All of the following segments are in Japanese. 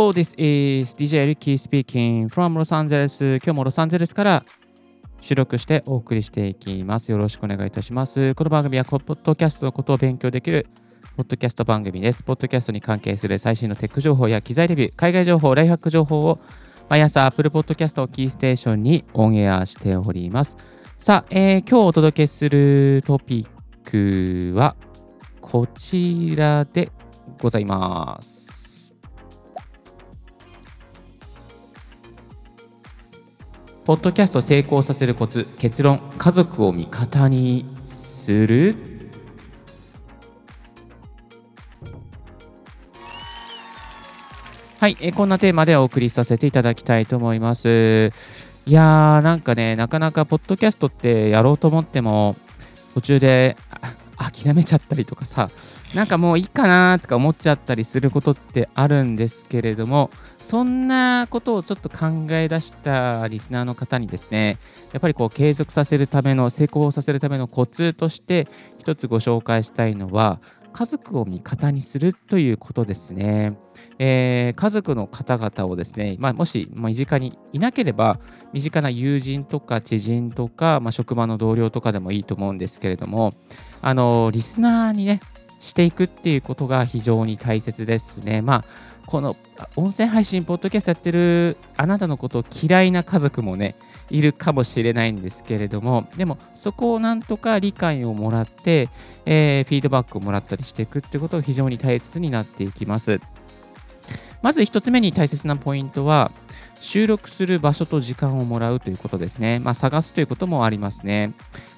Hello, this is DJ Ricky speaking from Los Angeles. 今日もロサンゼルスから収録してお送りしていきます。よろしくお願いいたします。この番組は、ポッドキャストのことを勉強できるポッドキャスト番組です。ポッドキャストに関係する最新のテック情報や機材レビュー、海外情報、ライフハック情報を毎朝 Apple Podcast をキーステーションにオンエアしております。さあ、えー、今日お届けするトピックはこちらでございます。ポッドキャスト成功させるコツ結論家族を味方にするはい、えこんなテーマでお送りさせていただきたいと思います。いやー、なんかね、なかなかポッドキャストってやろうと思っても、途中で諦めちゃったりとかさ、なんかもういいかなとか思っちゃったりすることってあるんですけれども、そんなことをちょっと考え出したリスナーの方にですね、やっぱりこう継続させるための、成功させるためのコツとして一つご紹介したいのは、家族を味方にするということですね。えー、家族の方々をですね、まあ、もし、身近にいなければ、身近な友人とか知人とか、まあ、職場の同僚とかでもいいと思うんですけれども、あのリスナーにね、していくっていうことが非常に大切ですね。まあ、この音声配信、ポッドキャストやってるあなたのことを嫌いな家族もね、いるかもしれないんですけれども、でもそこをなんとか理解をもらって、えー、フィードバックをもらったりしていくってことが非常に大切になっていきます。まず1つ目に大切なポイントは、収録する場所と時間をもらうということですね。まあ、探すということもありますね。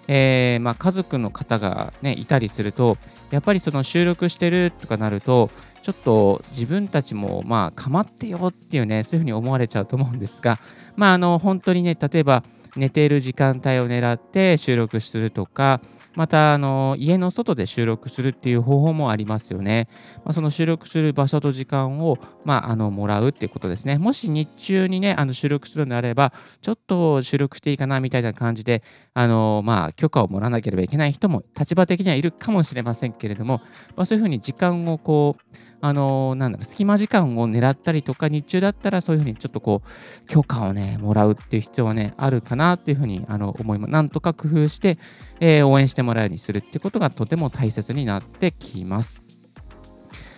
えー、まあ、家族の方が、ね、いたりすると、やっぱりその収録してるとかなると、ちょっと自分たちも、まあ、構ってよっていうね、そういうふうに思われちゃうと思うんですが、まあ、あの本当にね、例えば寝ている時間帯を狙って収録するとか、またあの家の外で収録するっていう方法もありますよね。まあ、その収録する場所と時間を、まあ、あのもらうっていうことですね。もし日中にね、あの収録するのであれば、ちょっと収録していいかなみたいな感じで、あのまあ、許可をもらわなければいけない人も立場的にはいるかもしれませんけれども、まあ、そういうふうに時間をこう、あのなんだろう、隙間時間を狙ったりとか、日中だったらそういうふうにちょっとこう、許可をね、もらうっていう必要はね、あるかななっていうふうにあの思います。なんとか工夫して、えー、応援してもらうようにするってことがとても大切になってきます。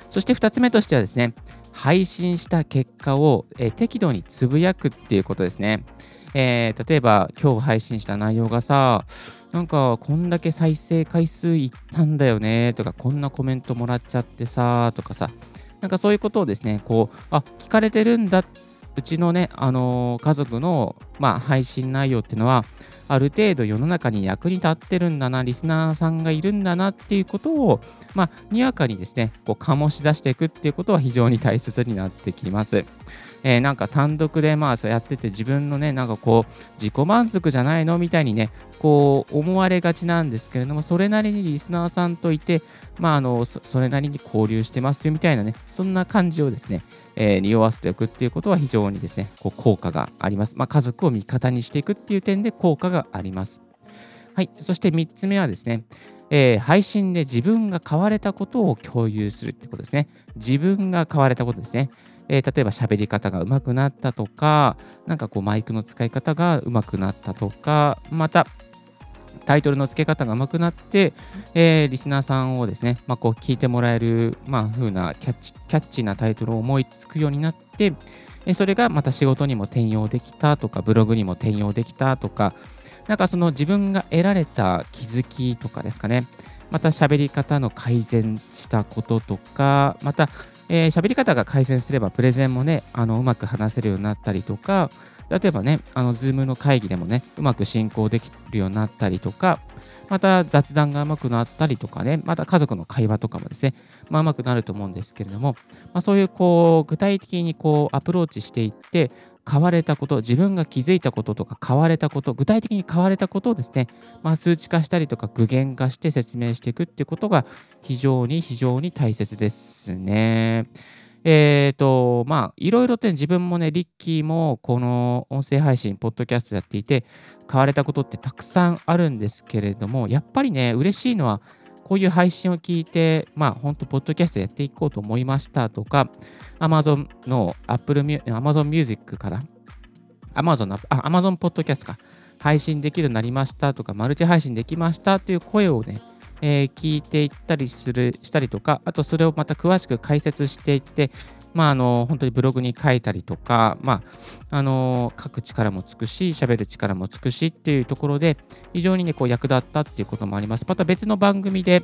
そして2つ目としてはですね、配信した結果を、えー、適度につぶやくっていうことですね。えー、例えば今日配信した内容がさ、なんかこんだけ再生回数いったんだよねとか、こんなコメントもらっちゃってさとかさ、なんかそういうことをですね、こう、あ、聞かれてるんだ、うちのね、あの、家族の、まあ、配信内容っていうのは、ある程度世の中に役に立ってるんだな、リスナーさんがいるんだなっていうことを、まあ、にわかにですね、こう醸し出していくっていうことは非常に大切になってきます。えー、なんか単独でまあそうやってて自分のねなんかこう自己満足じゃないのみたいにねこう思われがちなんですけれどもそれなりにリスナーさんといてまああのそれなりに交流してますよみたいなねそんな感じをですね、えー、匂わせておくっていうことは非常にですねこう効果があります、まあ、家族を味方にしていくっていう点で効果がありますはいそして3つ目はですねえー、配信で自分が買われたことを共有するってことですね。自分が買われたことですね。えー、例えば喋り方が上手くなったとか、なんかこうマイクの使い方が上手くなったとか、またタイトルの付け方が上手くなって、えー、リスナーさんをですね、まあ、こう聞いてもらえる、まあ、風なキャッチキャッチなタイトルを思いつくようになって、えそれがまた仕事にも転用できたとか、ブログにも転用できたとか、なんかその自分が得られた気づきとかですかね、また喋り方の改善したこととか、またえー、喋り方が改善すれば、プレゼンもね、あのうまく話せるようになったりとか、例えばね、あの、Zoom の会議でもね、うまく進行できるようになったりとか、また雑談がうまくなったりとかね、また家族の会話とかもですね、まあ、うまくなると思うんですけれども、まあ、そういうこう具体的にこうアプローチしていって、買われたこと、自分が気づいたこととか買われたこと、具体的に買われたことをですね、まあ、数値化したりとか具現化して説明していくっていうことが非常に非常に大切ですね。えっ、ー、と、まあ、いろいろと、自分もね、リッキーもこの音声配信、ポッドキャストやっていて、買われたことってたくさんあるんですけれども、やっぱりね、嬉しいのは、こういう配信を聞いて、まあ、本当、ポッドキャストやっていこうと思いましたとか、アマゾンの Apple Amazon Music から、アマゾンの、あ、Amazon Podcast か、配信できるようになりましたとか、マルチ配信できましたという声をね、えー、聞いていったりするしたりとか、あとそれをまた詳しく解説していって、まあ、あの本当にブログに書いたりとか、まあ、あの書く力もつくし、喋る力もつくしっていうところで、非常に、ね、こう役立ったっていうこともあります。また別の番組で、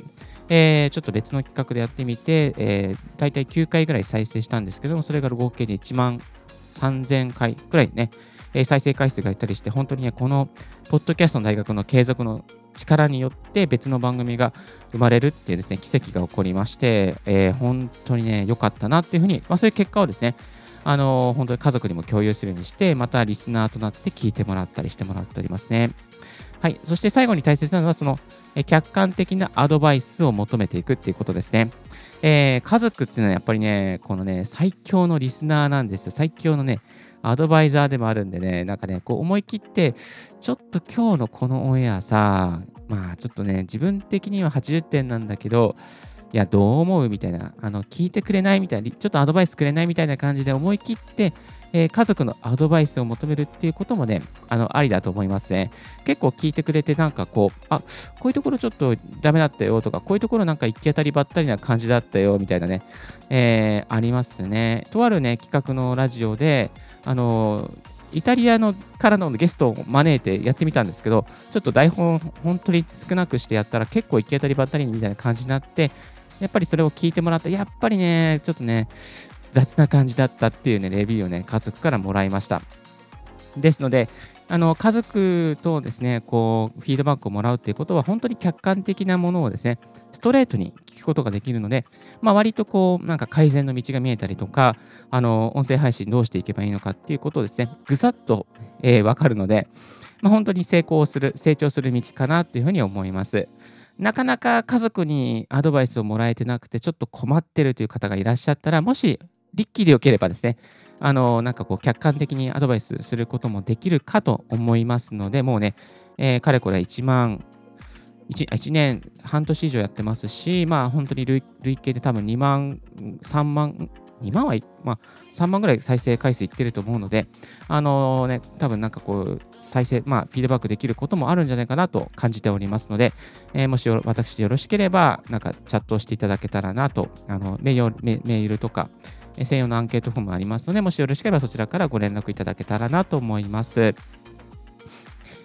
えー、ちょっと別の企画でやってみて、えー、大体9回ぐらい再生したんですけども、それが合計で1万3000回ぐらいね、え再生回数がいったりして、本当にね、このポッドキャストの大学の継続の力によって別の番組が生まれるっていうですね、奇跡が起こりまして、えー、本当にね、良かったなっていうふうに、まあ、そういう結果をですね、あのー、本当に家族にも共有するようにして、またリスナーとなって聞いてもらったりしてもらっておりますね。はい。そして最後に大切なのは、その、客観的なアドバイスを求めていくっていうことですね。えー、家族っていうのはやっぱりね、このね、最強のリスナーなんですよ。最強のね、アドバイザーでもあるんでね、なんかね、こう思い切って、ちょっと今日のこのオンエアさ、まあちょっとね、自分的には80点なんだけど、いや、どう思うみたいな、あの、聞いてくれないみたいな、ちょっとアドバイスくれないみたいな感じで思い切って、えー、家族のアドバイスを求めるっていうこともね、あの、ありだと思いますね。結構聞いてくれて、なんかこう、あ、こういうところちょっとダメだったよとか、こういうところなんか行き当たりばったりな感じだったよみたいなね、えー、ありますね。とあるね、企画のラジオで、あのイタリアのからのゲストを招いてやってみたんですけど、ちょっと台本本当に少なくしてやったら結構行き当たりばったりみたいな感じになって、やっぱりそれを聞いてもらって、やっぱりね、ちょっとね、雑な感じだったっていうね、レビューをね、家族からもらいました。ですので、あの家族とですね、こう、フィードバックをもらうっていうことは、本当に客観的なものをですね、ストレートに聞くことができるので、まあ、割とこう、なんか改善の道が見えたりとか、あの、音声配信どうしていけばいいのかっていうことをですね、ぐさっと、えー、わかるので、まあ、本当に成功する、成長する道かなっていうふうに思います。なかなか家族にアドバイスをもらえてなくて、ちょっと困ってるという方がいらっしゃったら、もし、リッキーでよければですね、あの、なんかこう、客観的にアドバイスすることもできるかと思いますので、もうね、えー、かれこれ1万1、1年、半年以上やってますし、まあ本当に累計で多分2万、3万、2万は、まあ、3万ぐらい再生回数いってると思うので、あの、ね、多分なんかこう、再生、まあ、フィードバックできることもあるんじゃないかなと感じておりますので、えー、もし私よろしければ、なんかチャットをしていただけたらなと、あのメールとか、専用のアンケートフォームありますので、もしよろしければそちらからご連絡いただけたらなと思います。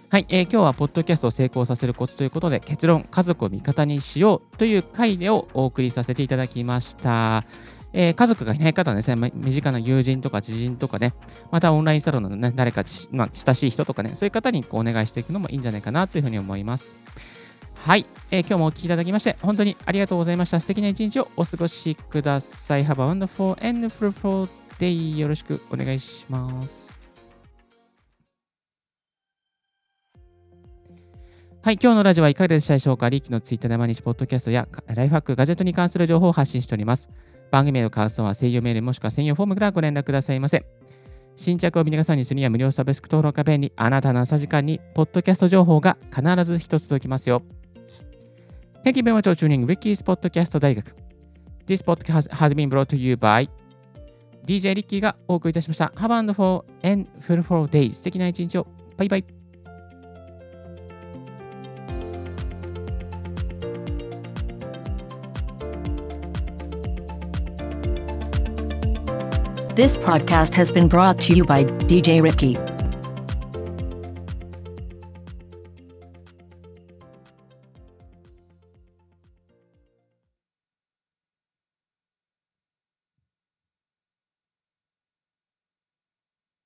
はい、えー、今日はポッドキャストを成功させるコツということで、結論、家族を味方にしようという回でをお送りさせていただきました。えー、家族がいない方はですね、身近な友人とか知人とかね、またオンラインサロンの、ね、誰か、まあ、親しい人とかね、そういう方にこうお願いしていくのもいいんじゃないかなというふうに思います。はい、えー、今日もお聴きいただきまして、本当にありがとうございました。素敵な一日をお過ごしください。Have a wonderful and fruitful day. よろしくお願いします。はい、今日のラジオはいかがでしたでしょうか？リッキーのツイッターで毎日ポッドキャストやライフハック、ガジェットに関する情報を発信しております。番組への感想は声優メールもしくは専用フォームからご連絡くださいませ。新着を皆さにするには無料サブスク登録が便利。あなたの朝時間にポッドキャスト情報が必ず一つ届きますよ。Thank you very much for tuning Ricky's Podcast 大学。This podcast has been brought to you by DJ リッキーがお送りいたしました。Have a wonderful and fruitful day. 素敵な一日を。バイバイ。This podcast has been brought to you by DJ Ricky.